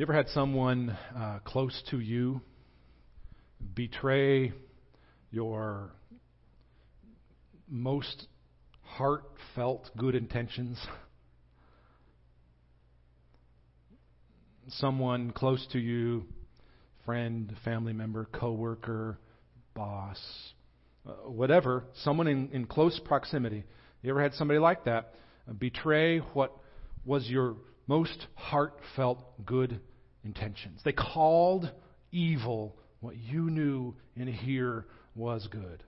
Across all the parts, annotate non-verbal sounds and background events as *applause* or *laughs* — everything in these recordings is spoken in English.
You ever had someone uh, close to you betray your most heartfelt good intentions? Someone close to you, friend, family member, coworker, boss, uh, whatever, someone in, in close proximity. You ever had somebody like that betray what was your most heartfelt good intentions? They called evil what you knew in here was good.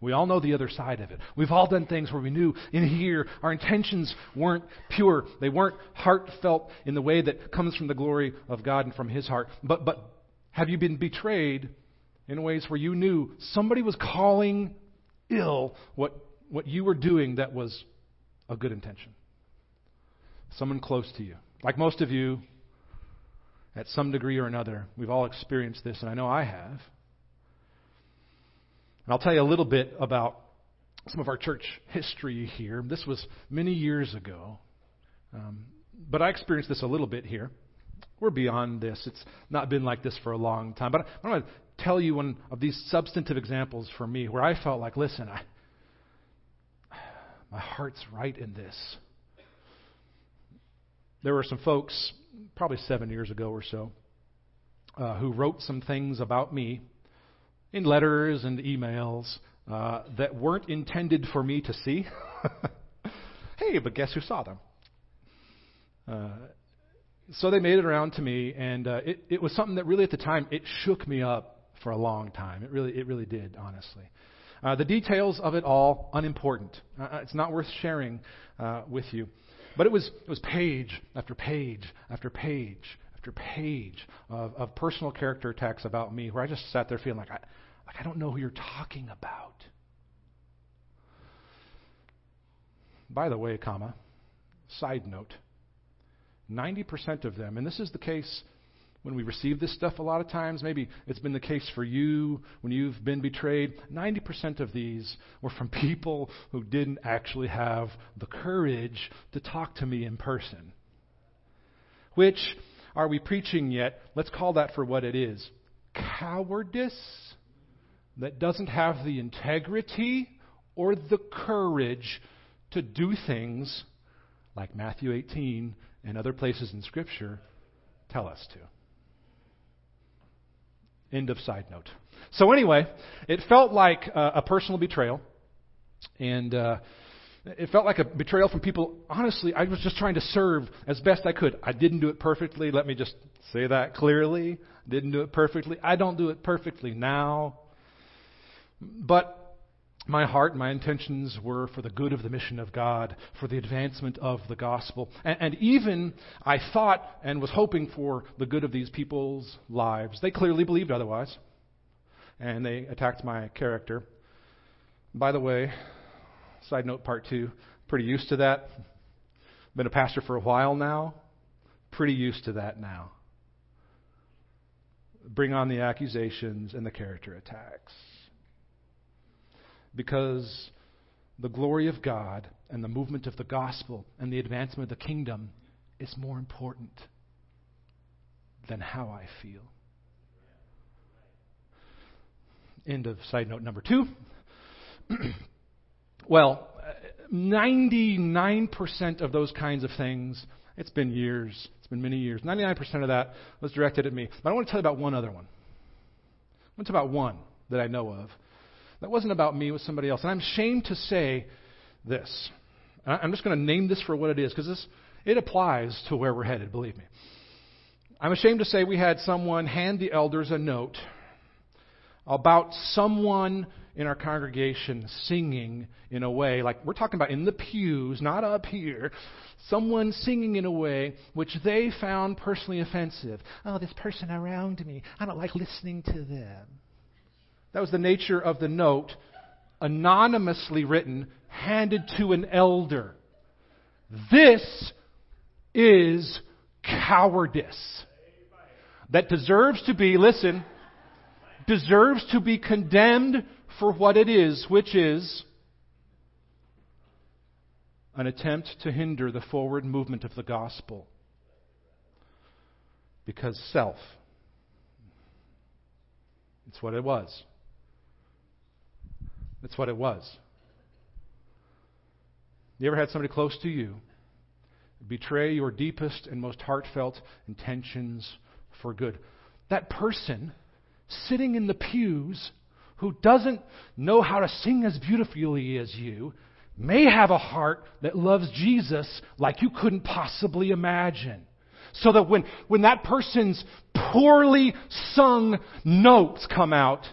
We all know the other side of it. We've all done things where we knew in here our intentions weren't pure. They weren't heartfelt in the way that comes from the glory of God and from His heart. But, but have you been betrayed in ways where you knew somebody was calling ill what, what you were doing that was a good intention. Someone close to you. Like most of you, at some degree or another, we've all experienced this, and I know I have. And I'll tell you a little bit about some of our church history here. This was many years ago, um, but I experienced this a little bit here. We're beyond this. It's not been like this for a long time. But I want to tell you one of these substantive examples for me where I felt like, listen, I, *sighs* my heart's right in this. There were some folks, probably seven years ago or so, uh, who wrote some things about me in letters and emails uh, that weren't intended for me to see. *laughs* hey, but guess who saw them? Uh, so they made it around to me, and uh, it, it was something that really, at the time, it shook me up for a long time. It really, it really did, honestly. Uh, the details of it all unimportant. Uh, it's not worth sharing uh, with you. But it was, it was page after page after page after page of, of personal character attacks about me, where I just sat there feeling like I, like I don't know who you're talking about. By the way, comma, side note, 90% of them, and this is the case when we receive this stuff a lot of times. Maybe it's been the case for you when you've been betrayed. 90% of these were from *laughs* people who didn't actually have the courage to talk to me in person. Which are we preaching yet? Let's call that for what it is cowardice that doesn't have the integrity or the courage to do things like Matthew 18 and other places in Scripture tell us to. End of side note. So, anyway, it felt like uh, a personal betrayal. And uh, it felt like a betrayal from people. Honestly, I was just trying to serve as best I could. I didn't do it perfectly. Let me just say that clearly. Didn't do it perfectly. I don't do it perfectly now. But my heart, and my intentions were for the good of the mission of God, for the advancement of the gospel. And, and, even I thought and was hoping for the good of these people's lives. They clearly believed otherwise. And they attacked my character. By the way, side note part two, pretty used to that. Been a pastor for a while now. Pretty used to that now. Bring on the accusations and the character attacks because the glory of God and the movement of the gospel and the advancement of the kingdom is more important than how I feel. End of side note number two. *clears throat* well, 99% of those kinds of things, it's been years, it's been many years. 99% of that was directed at me. But I want to tell you about one other one. I want to tell you about one that I know of. That wasn't about me, it was somebody else. And I'm ashamed to say this. I'm just going to name this for what it is because this it applies to where we're headed, believe me. I'm ashamed to say we had someone hand the elders a note about someone in our congregation singing in a way, like we're talking about in the pews, not up here, someone singing in a way which they found personally offensive. Oh, this person around me, I don't like listening to them. That was the nature of the note, anonymously written, handed to an elder. This is cowardice that deserves to be, listen, deserves to be condemned for what it is, which is an attempt to hinder the forward movement of the gospel. because self. It's what it was. It's what it was. You ever had somebody close to you betray your deepest and most heartfelt intentions for good? That person sitting in the pews who doesn't know how to sing as beautifully as you may have a heart that loves Jesus like you couldn't possibly imagine. So that when, when that person's poorly sung notes come out,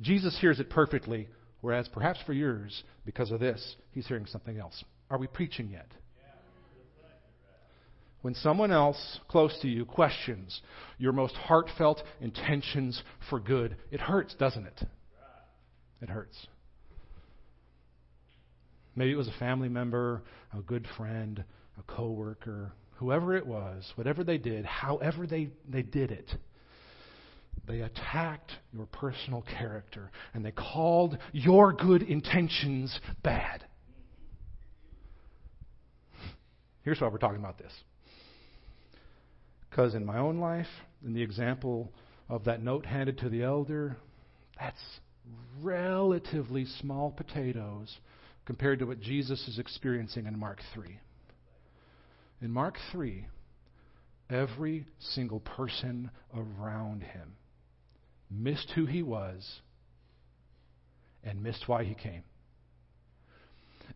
Jesus hears it perfectly, whereas perhaps for yours, because of this, he's hearing something else. Are we preaching yet? When someone else close to you questions your most heartfelt intentions for good, it hurts, doesn't it? It hurts. Maybe it was a family member, a good friend, a coworker, whoever it was, whatever they did, however they, they did it. They attacked your personal character and they called your good intentions bad. Here's why we're talking about this. Because in my own life, in the example of that note handed to the elder, that's relatively small potatoes compared to what Jesus is experiencing in Mark 3. In Mark 3, every single person around him missed who he was and missed why he came.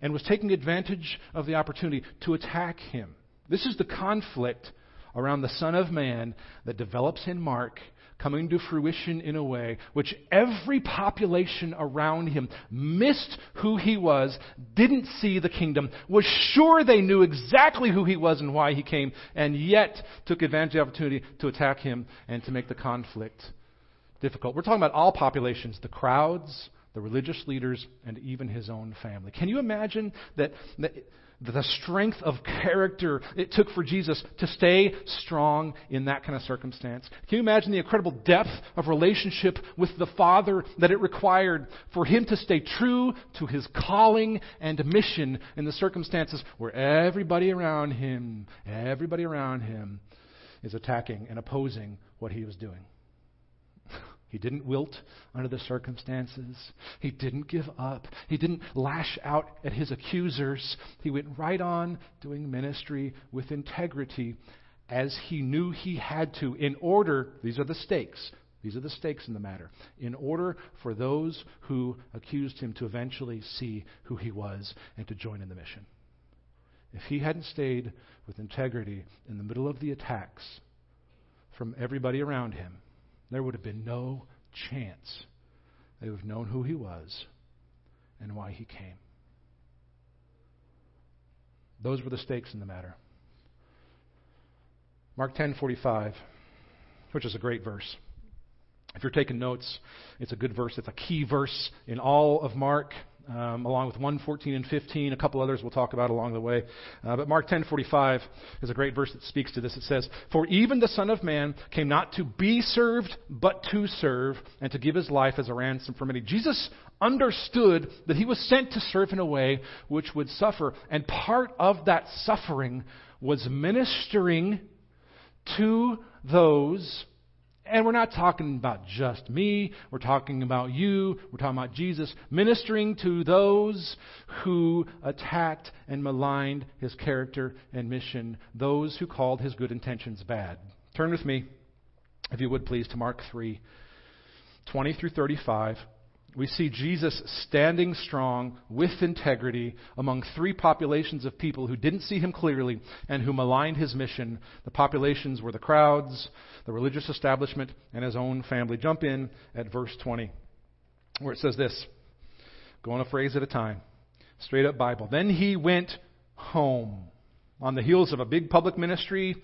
And was taking advantage of the opportunity to attack him. This is the conflict around the Son of Man that develops in Mark coming to fruition in a way which every population around him missed who he was, didn't see the kingdom, was sure they knew exactly who he was and why he came, and yet took advantage of the opportunity to attack him and to make the conflict difficult. We're talking about all populations, the crowds, the religious leaders, and even his own family. Can you imagine that, that the strength of character it took for Jesus to stay strong in that kind of circumstance. Can you imagine the incredible depth of relationship with the Father that it required for him to stay true to his calling and mission in the circumstances where everybody around him, everybody around him is attacking and opposing what he was doing? He didn't wilt under the circumstances. He didn't give up. He didn't lash out at his accusers. He went right on doing ministry with integrity as he knew he had to in order, these are the stakes, these are the stakes in the matter, in order for those who accused him to eventually see who he was and to join in the mission. If he hadn't stayed with integrity in the middle of the attacks from everybody around him, there would have been no chance they would have known who he was and why he came. Those were the stakes in the matter. Mark 10:45, which is a great verse. If you're taking notes, it's a good verse. It's a key verse in all of Mark um, along with 114 and 15, a couple others we'll talk about along the way. Uh, but Mark 10:45 is a great verse that speaks to this. It says, "For even the Son of Man came not to be served, but to serve, and to give his life as a ransom for many." Jesus understood that he was sent to serve in a way which would suffer, and part of that suffering was ministering to those and we're not talking about just me. We're talking about you. We're talking about Jesus ministering to those who attacked and maligned his character and mission, those who called his good intentions bad. Turn with me, if you would please, to Mark 3 20 through 35 we see Jesus standing strong with integrity among three populations of people who didn't see him clearly and who maligned his mission. The populations were the crowds, the religious establishment, and his own family. Jump in at verse 20, where it says this going a phrase at a time, straight up Bible. Then he went home. On the heels of a big public ministry,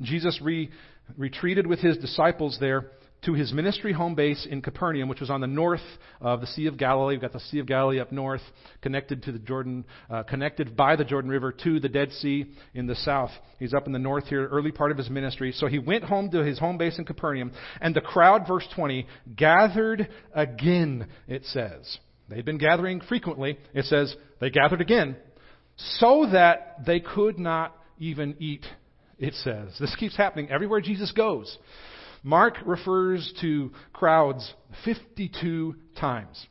Jesus re- retreated with his disciples there to his ministry home base in Capernaum, which was on the north of the Sea of Galilee. We've got the Sea of Galilee up north, connected to the Jordan, uh, connected by the Jordan River to the Dead Sea in the south. He's up in the north here, early part of his ministry. So he went home to his home base in Capernaum, and the crowd, verse 20, gathered again, it says. They'd been gathering frequently. It says they gathered again, so that they could not even eat it says. This keeps happening everywhere Jesus goes. Mark refers to crowds 52 times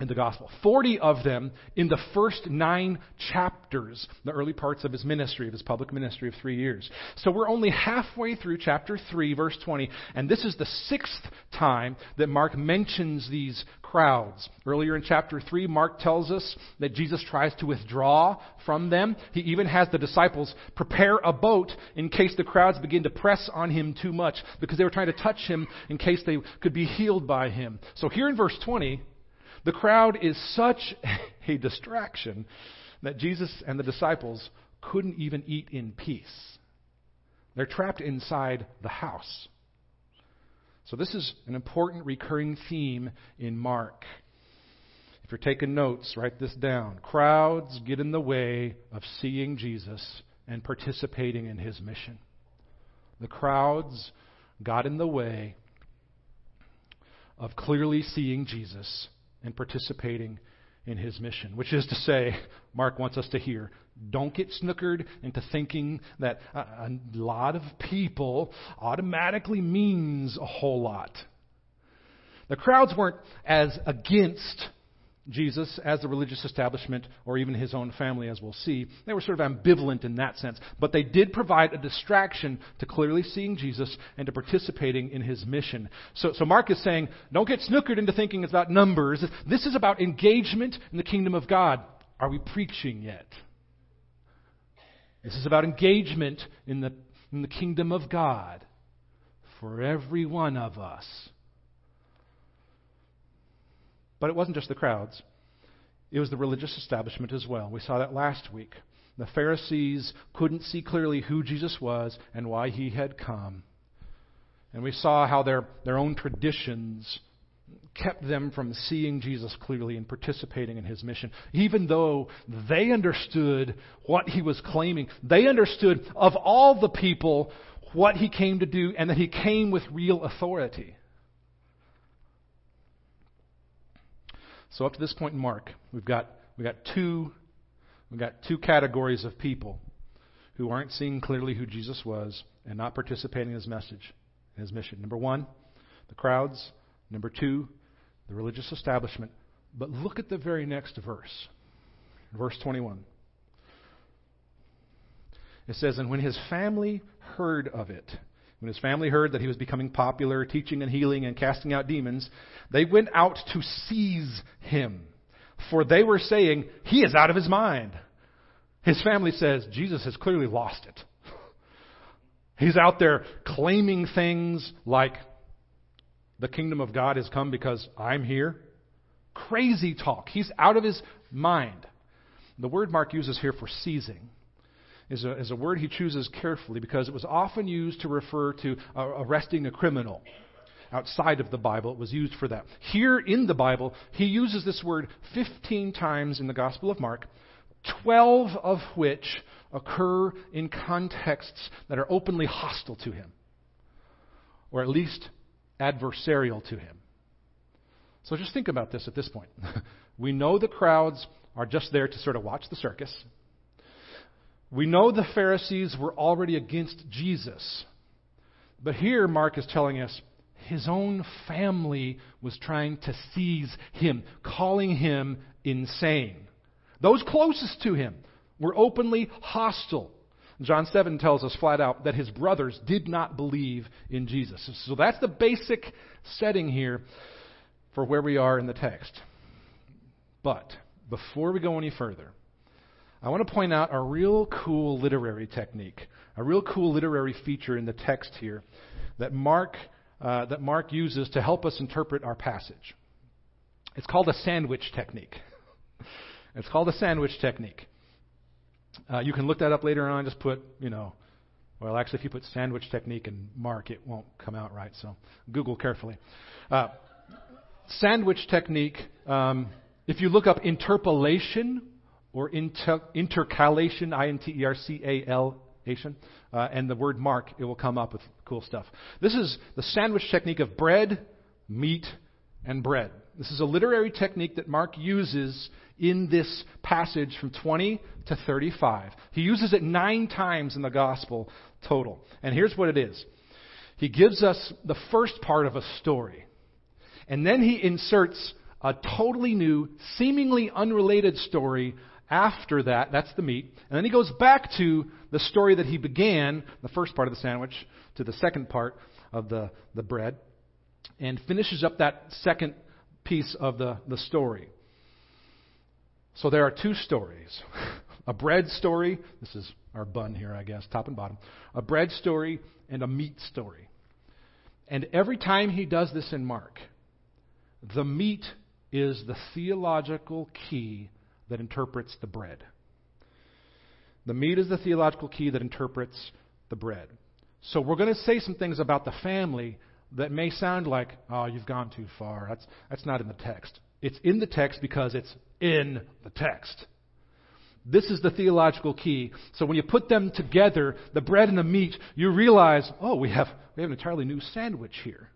in the gospel. 40 of them in the first nine chapters, the early parts of his ministry, of his public ministry of three years. So we're only halfway through chapter 3, verse 20, and this is the sixth time that Mark mentions these crowds. Earlier in chapter 3, Mark tells us that Jesus tries to withdraw from them. He even has the disciples prepare a boat in case the crowds begin to press on him too much, because they were trying to touch him in case they could be healed by him. So here in verse 20, the crowd is such *laughs* a distraction that Jesus and the disciples couldn't even eat in peace. They're trapped inside the house. So, this is an important recurring theme in Mark. If you're taking notes, write this down. Crowds get in the way of seeing Jesus and participating in his mission. The crowds got in the way of clearly seeing Jesus and participating in his mission, which is to say, Mark wants us to hear don't get snookered into thinking that a, a lot of people automatically means a whole lot. The crowds weren't as against Jesus as the religious establishment or even his own family, as we'll see. They were sort of ambivalent in that sense. But they did provide a distraction to clearly seeing Jesus and to participating in his mission. So, so Mark is saying, don't get snookered into thinking it's about numbers. This is about engagement in the kingdom of God. Are we preaching yet? This is about engagement in the, in the kingdom of God for every one of us. But it wasn't just the crowds, it was the religious establishment as well. We saw that last week. The Pharisees couldn't see clearly who Jesus was and why he had come. And we saw how their, their own traditions kept them from seeing Jesus clearly and participating in his mission. Even though they understood what he was claiming, they understood of all the people what he came to do and that he came with real authority. So up to this point in Mark, we've got we've got two we've got two categories of people who aren't seeing clearly who Jesus was and not participating in his message, in his mission. Number one, the crowds. Number two, the religious establishment. But look at the very next verse, verse 21. It says, And when his family heard of it, when his family heard that he was becoming popular, teaching and healing and casting out demons, they went out to seize him. For they were saying, He is out of his mind. His family says, Jesus has clearly lost it. *laughs* He's out there claiming things like, The kingdom of God has come because I'm here. Crazy talk. He's out of his mind. The word Mark uses here for seizing is a, is a word he chooses carefully because it was often used to refer to uh, arresting a criminal. Outside of the Bible, it was used for that. Here in the Bible, he uses this word 15 times in the Gospel of Mark, 12 of which occur in contexts that are openly hostile to him, or at least adversarial to him. So just think about this at this point. *laughs* we know the crowds are just there to sort of watch the circus. We know the Pharisees were already against Jesus. But here, Mark is telling us his own family was trying to seize him, calling him insane. Those closest to him were openly hostile. John 7 tells us flat out that his brothers did not believe in Jesus. So that's the basic setting here for where we are in the text. But before we go any further, I want to point out a real cool literary technique, a real cool literary feature in the text here that Mark, uh, that Mark uses to help us interpret our passage. It's called a sandwich technique. *laughs* it's called a sandwich technique. Uh, you can look that up later on. Just put, you know, well, actually, if you put sandwich technique and Mark, it won't come out right. So Google carefully. Uh, sandwich technique. Um, if you look up interpolation or inter- intercalation, I N T E R C A L uh, and the word mark, it will come up with cool stuff. This is the sandwich technique of bread, meat, and bread. This is a literary technique that Mark uses in this passage from 20 to 35. He uses it nine times in the gospel total. And here's what it is He gives us the first part of a story, and then he inserts a totally new, seemingly unrelated story after that. That's the meat. And then he goes back to the story that he began, the first part of the sandwich, to the second part of the, the bread, and finishes up that second piece of the, the story. So there are two stories *laughs* a bread story. This is our bun here, I guess, top and bottom. A bread story and a meat story. And every time he does this in Mark, the meat is the theological key that interprets the bread. The meat is the theological key that interprets the bread. So we're going to say some things about the family that may sound like, oh, you've gone too far. That's, that's not in the text. It's in the text because it's in the text. This is the theological key. So when you put them together, the bread and the meat, you realize, oh, we have, we have an entirely new sandwich here.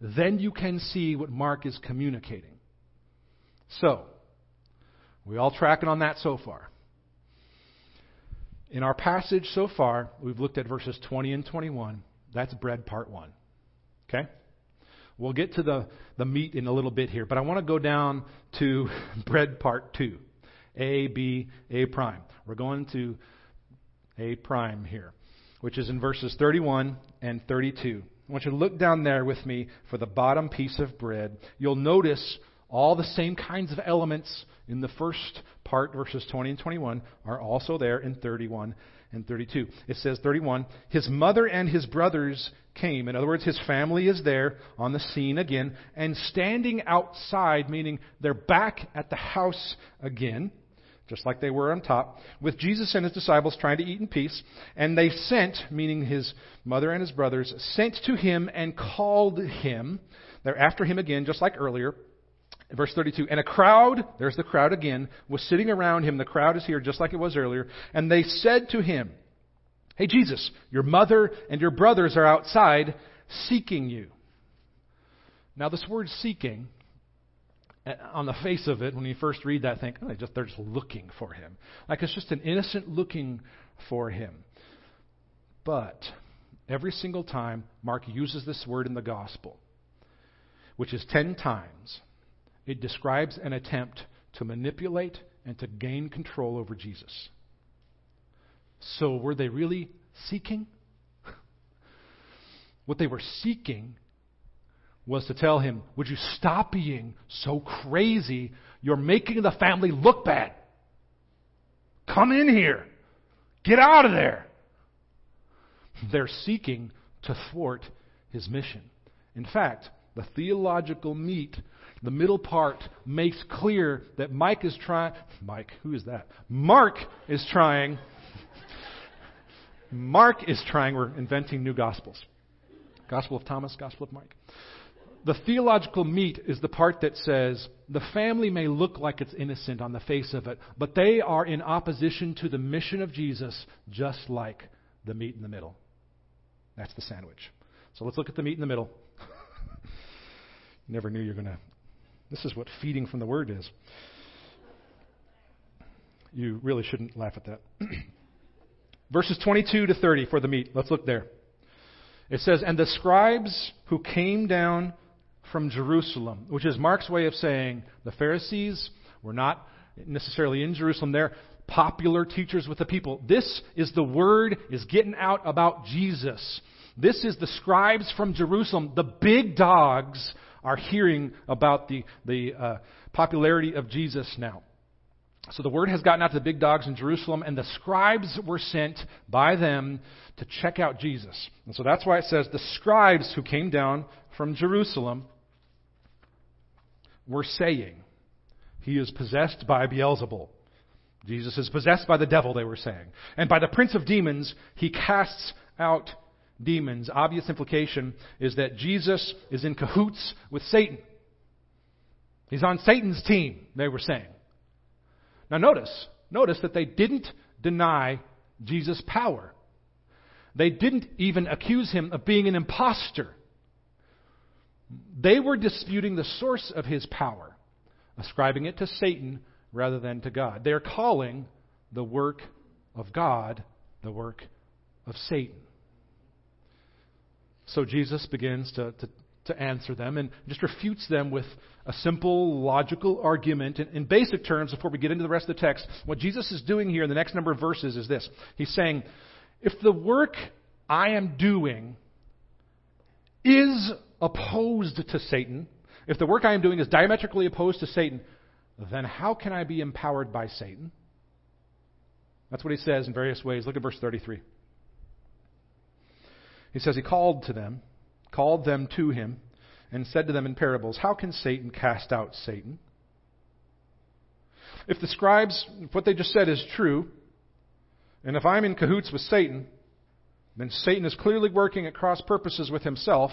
Then you can see what Mark is communicating. So, we all tracking on that so far. In our passage so far, we've looked at verses 20 and 21. That's bread part 1. Okay? We'll get to the, the meat in a little bit here, but I want to go down to *laughs* bread part 2. A, B, A prime. We're going to A prime here, which is in verses 31 and 32. I want you to look down there with me for the bottom piece of bread. You'll notice all the same kinds of elements in the first part, verses 20 and 21, are also there in 31 and 32. It says 31, his mother and his brothers came. In other words, his family is there on the scene again, and standing outside, meaning they're back at the house again, just like they were on top, with Jesus and his disciples trying to eat in peace. And they sent, meaning his mother and his brothers, sent to him and called him. They're after him again, just like earlier. Verse 32, and a crowd, there's the crowd again, was sitting around him. The crowd is here just like it was earlier. And they said to him, Hey Jesus, your mother and your brothers are outside seeking you. Now, this word seeking, eh, on the face of it, when you first read that, think, oh, they just, they're just looking for him. Like it's just an innocent looking for him. But every single time Mark uses this word in the gospel, which is ten times, it describes an attempt to manipulate and to gain control over Jesus. So, were they really seeking? *laughs* what they were seeking was to tell him, Would you stop being so crazy? You're making the family look bad. Come in here. Get out of there. They're seeking to thwart his mission. In fact, the theological meat the middle part makes clear that Mike is trying. Mike, who is that? Mark is trying. Mark is trying. We're inventing new gospels. Gospel of Thomas, Gospel of Mike. The theological meat is the part that says the family may look like it's innocent on the face of it, but they are in opposition to the mission of Jesus, just like the meat in the middle. That's the sandwich. So let's look at the meat in the middle. Never knew you were going to this is what feeding from the Word is. You really shouldn't laugh at that. *clears throat* Verses 22 to 30 for the meat. Let's look there. It says, And the scribes who came down from Jerusalem, which is Mark's way of saying the Pharisees were not necessarily in Jerusalem. They're popular teachers with the people. This is the word is getting out about Jesus. This is the scribes from Jerusalem, the big dogs are hearing about the, the uh, popularity of Jesus now. So the word has gotten out to the big dogs in Jerusalem, and the scribes were sent by them to check out Jesus. And so that's why it says the scribes who came down from Jerusalem were saying, He is possessed by Beelzebul. Jesus is possessed by the devil, they were saying. And by the prince of demons, he casts out demons, obvious implication is that Jesus is in cahoots with Satan. He's on Satan's team, they were saying. Now notice, notice that they didn't deny Jesus' power. They didn't even accuse him of being an impostor. They were disputing the source of his power, ascribing it to Satan rather than to God. They're calling the work of God the work of Satan. So Jesus begins to, to, to answer them and just refutes them with a simple logical argument. In, in basic terms, before we get into the rest of the text, what Jesus is doing here in the next number of verses is this He's saying, if the work I am doing is opposed to Satan, if the work I am doing is diametrically opposed to Satan, then how can I be empowered by Satan? That's what he says in various ways. Look at verse 33. He says, He called to them, called them to him, and said to them in parables, How can Satan cast out Satan? If the scribes, if what they just said is true, and if I'm in cahoots with Satan, then Satan is clearly working at cross purposes with himself,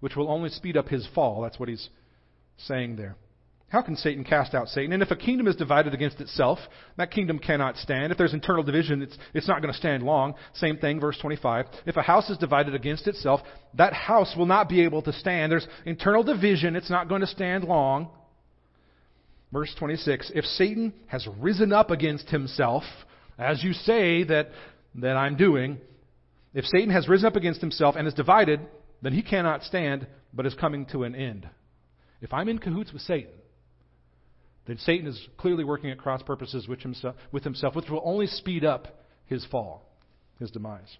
which will only speed up his fall. That's what he's saying there. How can Satan cast out Satan? And if a kingdom is divided against itself, that kingdom cannot stand. If there's internal division, it's, it's not going to stand long. Same thing, verse 25. If a house is divided against itself, that house will not be able to stand. There's internal division, it's not going to stand long. Verse 26. If Satan has risen up against himself, as you say that, that I'm doing, if Satan has risen up against himself and is divided, then he cannot stand, but is coming to an end. If I'm in cahoots with Satan, then Satan is clearly working at cross purposes with himself, with himself, which will only speed up his fall, his demise.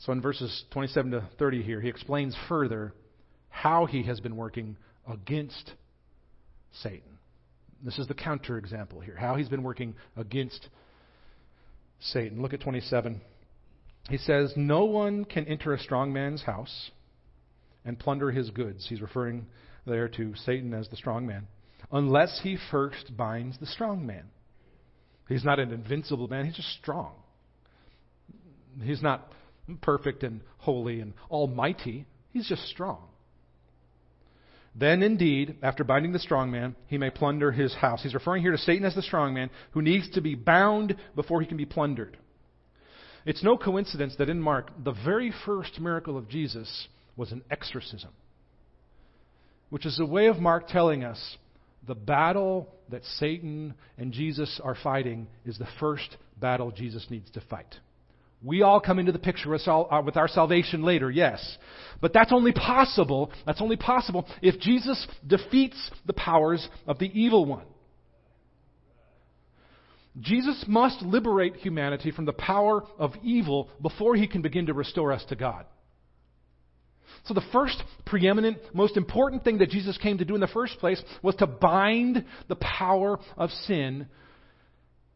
So in verses 27 to 30 here, he explains further how he has been working against Satan. This is the counterexample here, how he's been working against Satan. Look at 27. He says, No one can enter a strong man's house and plunder his goods. He's referring there to Satan as the strong man, unless he first binds the strong man. He's not an invincible man, he's just strong. He's not perfect and holy and almighty, he's just strong. Then, indeed, after binding the strong man, he may plunder his house. He's referring here to Satan as the strong man who needs to be bound before he can be plundered. It's no coincidence that in Mark, the very first miracle of Jesus was an exorcism which is a way of Mark telling us the battle that Satan and Jesus are fighting is the first battle Jesus needs to fight. We all come into the picture uh, with our salvation later, yes. But that's only possible, that's only possible if Jesus defeats the powers of the evil one. Jesus must liberate humanity from the power of evil before he can begin to restore us to God. So, the first preeminent, most important thing that Jesus came to do in the first place was to bind the power of sin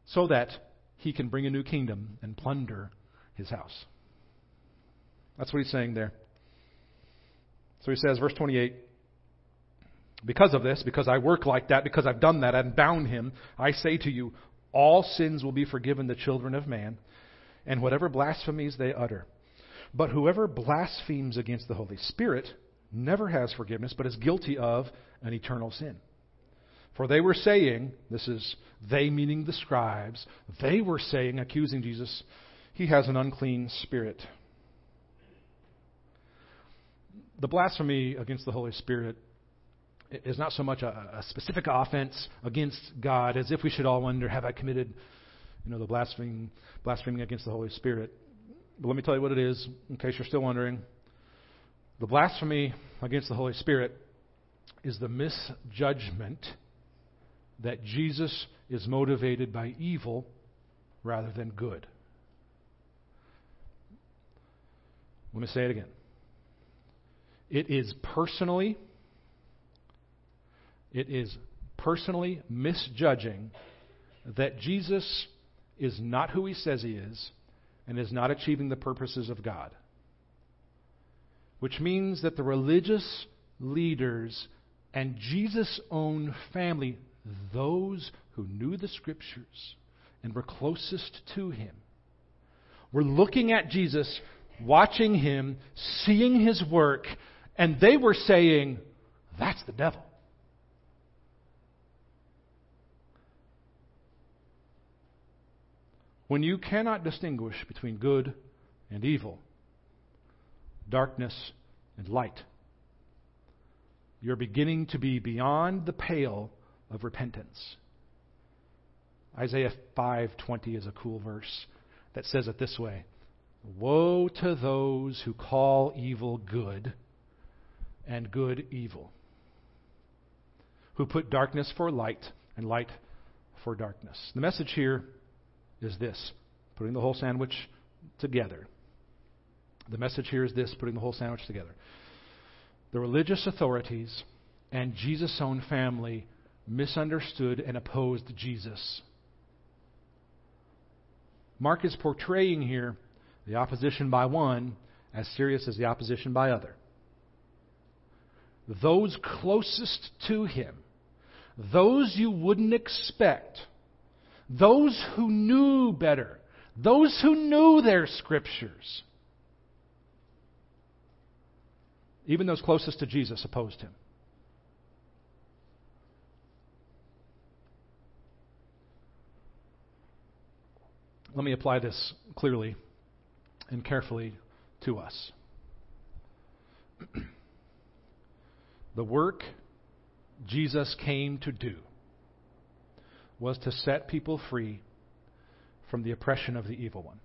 so that he can bring a new kingdom and plunder his house. That's what he's saying there. So he says, verse 28 Because of this, because I work like that, because I've done that and bound him, I say to you, all sins will be forgiven the children of man, and whatever blasphemies they utter. But whoever blasphemes against the Holy Spirit never has forgiveness, but is guilty of an eternal sin. For they were saying, this is they meaning the scribes, they were saying, accusing Jesus, he has an unclean spirit. The blasphemy against the Holy Spirit is not so much a, a, specific offense against God as if we should all wonder, have I committed, you know, the blaspheming, blaspheming against the Holy Spirit? But let me tell you what it is, in case you're still wondering. The blasphemy against the Holy Spirit is the misjudgment that Jesus is motivated by evil rather than good. Let me say it again. It is personally it is personally misjudging that Jesus is not who he says he is and is not achieving the purposes of God. Which means that the religious leaders and Jesus' own family, those who knew the Scriptures and were closest to him, were looking at Jesus, watching him, seeing his work, and they were saying, That's the devil. When you cannot distinguish between good and evil, darkness and light. You're beginning to be beyond the pale of repentance. Isaiah 5:20 is a cool verse that says it this way: Woe to those who call evil good and good evil, who put darkness for light and light for darkness. The message here is this putting the whole sandwich together. The message here is this putting the whole sandwich together. The religious authorities and Jesus' own family misunderstood and opposed Jesus. Mark is portraying here the opposition by one as serious as the opposition by other. Those closest to him, those you wouldn't expect, those who knew better, those who knew their scriptures, even those closest to Jesus opposed him. Let me apply this clearly and carefully to us. *clears throat* the work Jesus came to do was to set people free from the oppression of the evil one.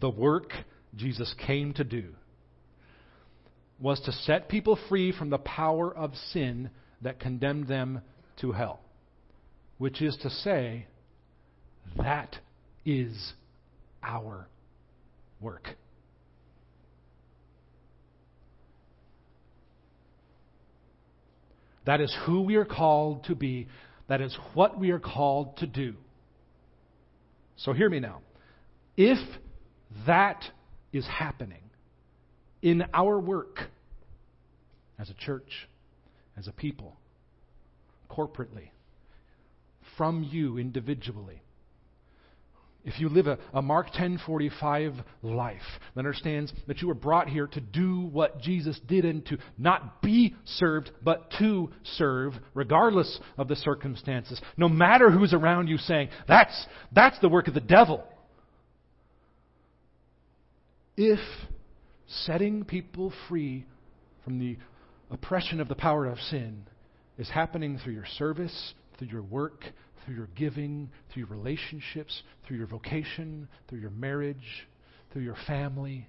The work Jesus came to do was to set people free from the power of sin that condemned them to hell. Which is to say, that is our work. That is who we are called to be. That is what we are called to do. So hear me now. If that is happening in our work as a church, as a people, corporately, from you individually, if you live a, a Mark 10:45 life that understands that you were brought here to do what Jesus did and to not be served but to serve regardless of the circumstances no matter who's around you saying that's that's the work of the devil. If setting people free from the oppression of the power of sin is happening through your service through your work through your giving, through your relationships, through your vocation, through your marriage, through your family,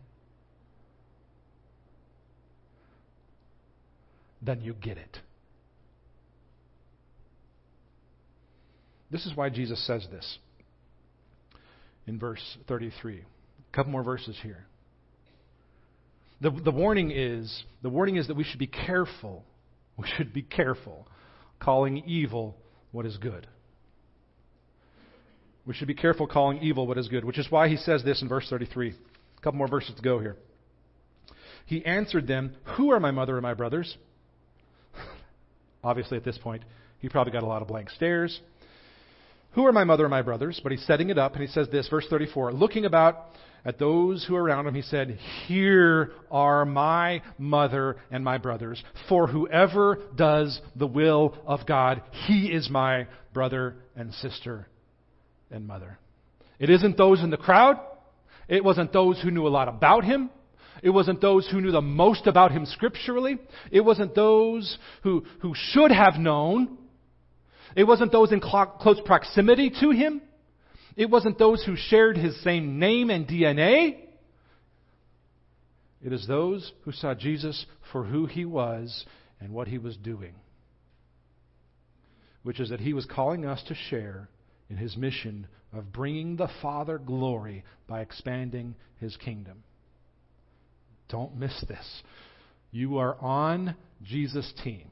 then you get it. This is why Jesus says this in verse 33. A couple more verses here. The, the warning is the warning is that we should be careful. We should be careful calling evil what is good. We should be careful calling evil what is good, which is why he says this in verse 33. A couple more verses to go here. He answered them, Who are my mother and my brothers? *laughs* Obviously, at this point, he probably got a lot of blank stares. Who are my mother and my brothers? But he's setting it up, and he says this, verse 34. Looking about at those who are around him, he said, Here are my mother and my brothers. For whoever does the will of God, he is my brother and sister and mother. It isn't those in the crowd. It wasn't those who knew a lot about him. It wasn't those who knew the most about him scripturally. It wasn't those who, who should have known. It wasn't those in close proximity to him. It wasn't those who shared his same name and DNA. It is those who saw Jesus for who he was and what he was doing, which is that he was calling us to share in his mission of bringing the Father glory by expanding his kingdom. Don't miss this. You are on Jesus' team.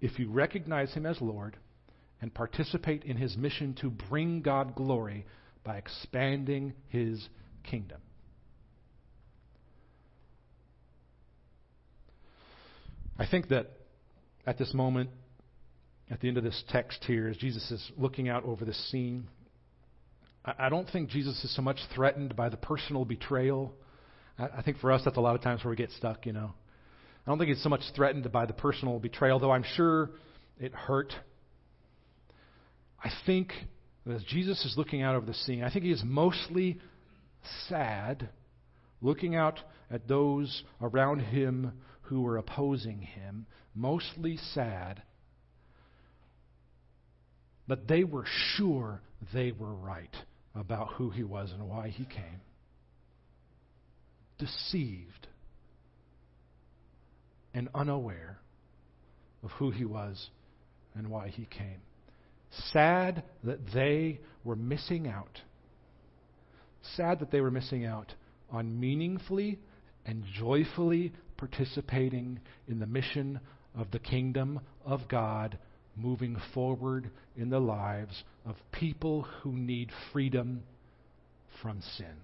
If you recognize him as Lord and participate in his mission to bring God glory by expanding his kingdom. I think that at this moment, at the end of this text here, as Jesus is looking out over this scene, I don't think Jesus is so much threatened by the personal betrayal. I think for us, that's a lot of times where we get stuck, you know. I don't think he's so much threatened by the personal betrayal, though I'm sure it hurt. I think as Jesus is looking out over the scene, I think he is mostly sad looking out at those around him who were opposing him, mostly sad, but they were sure they were right about who he was and why he came. Deceived and unaware of who he was and why he came. Sad that they were missing out. Sad that they were missing out on meaningfully and joyfully participating in the mission of the kingdom of God moving forward in the lives of people who need freedom from sin.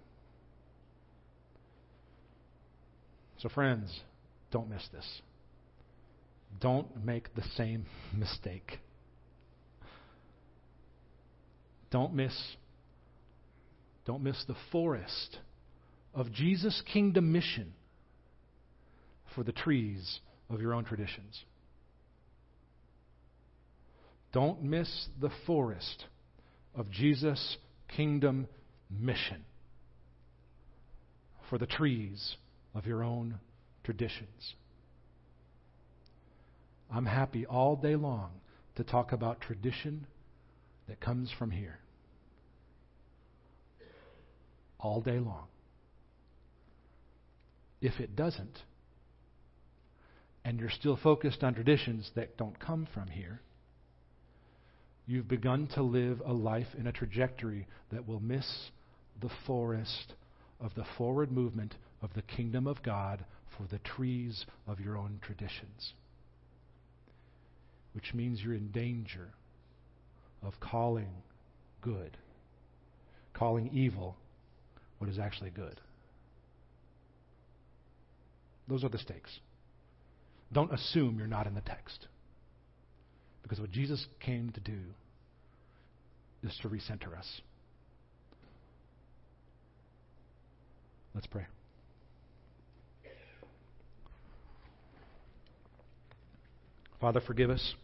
So, friends, don't miss this. Don't make the same *laughs* mistake. Don't miss don't miss the forest of Jesus' kingdom mission for the trees of your own traditions. Don't miss the forest of Jesus' kingdom mission for the trees of your own traditions. I'm happy all day long to talk about tradition that comes from here. All day long. If it doesn't, and you're still focused on traditions that don't come from here, you've begun to live a life in a trajectory that will miss the forest of the forward movement of the kingdom of God for the trees of your own traditions. Which means you're in danger of calling good, calling evil what is actually good. Those are the stakes. Don't assume you're not in the text. Because what Jesus came to do is to recenter us. Let's pray. Father, forgive us,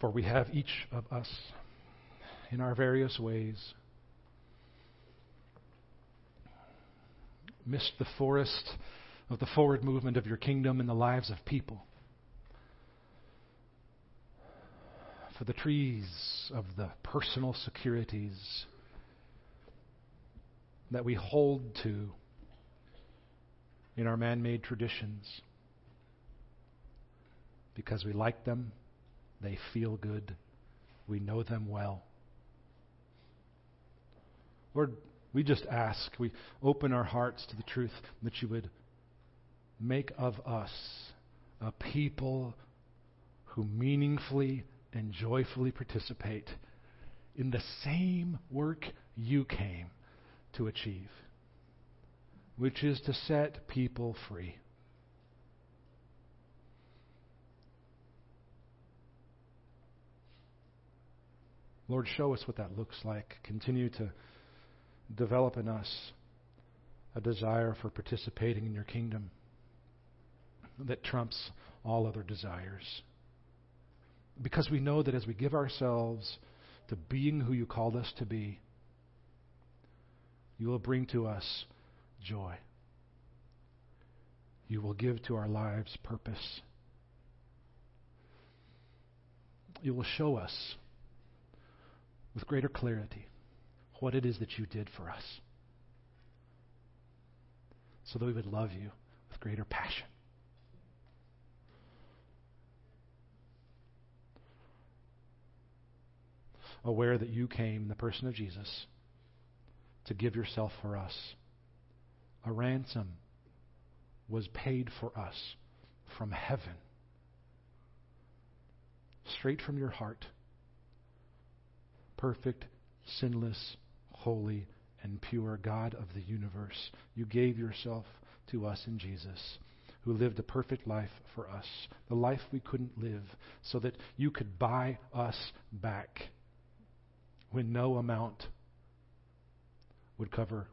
for we have each of us in our various ways missed the forest of the forward movement of your kingdom in the lives of people. For the trees of the personal securities that we hold to in our man made traditions because we like them, they feel good, we know them well. Lord, we just ask, we open our hearts to the truth that you would make of us a people who meaningfully and joyfully participate in the same work you came to achieve, which is to set people free. Lord, show us what that looks like. Continue to develop in us a desire for participating in your kingdom that trumps all other desires. Because we know that as we give ourselves to being who you called us to be, you will bring to us joy. You will give to our lives purpose. You will show us with greater clarity what it is that you did for us so that we would love you with greater passion. Aware that you came in the person of Jesus to give yourself for us. A ransom was paid for us from heaven, straight from your heart. Perfect, sinless, holy, and pure God of the universe. You gave yourself to us in Jesus, who lived a perfect life for us, the life we couldn't live, so that you could buy us back when no amount would cover.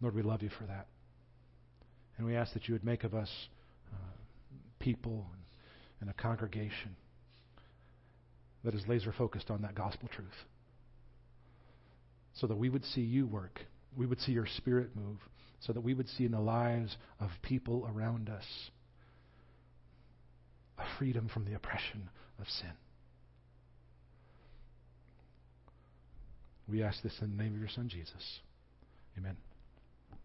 Lord, we love you for that. And we ask that you would make of us uh, people and a congregation that is laser focused on that gospel truth. so that we would see you work. We would see your spirit move, so that we would see in the lives of people around us a freedom from the oppression of sin. We ask this in the name of your Son, Jesus. Amen.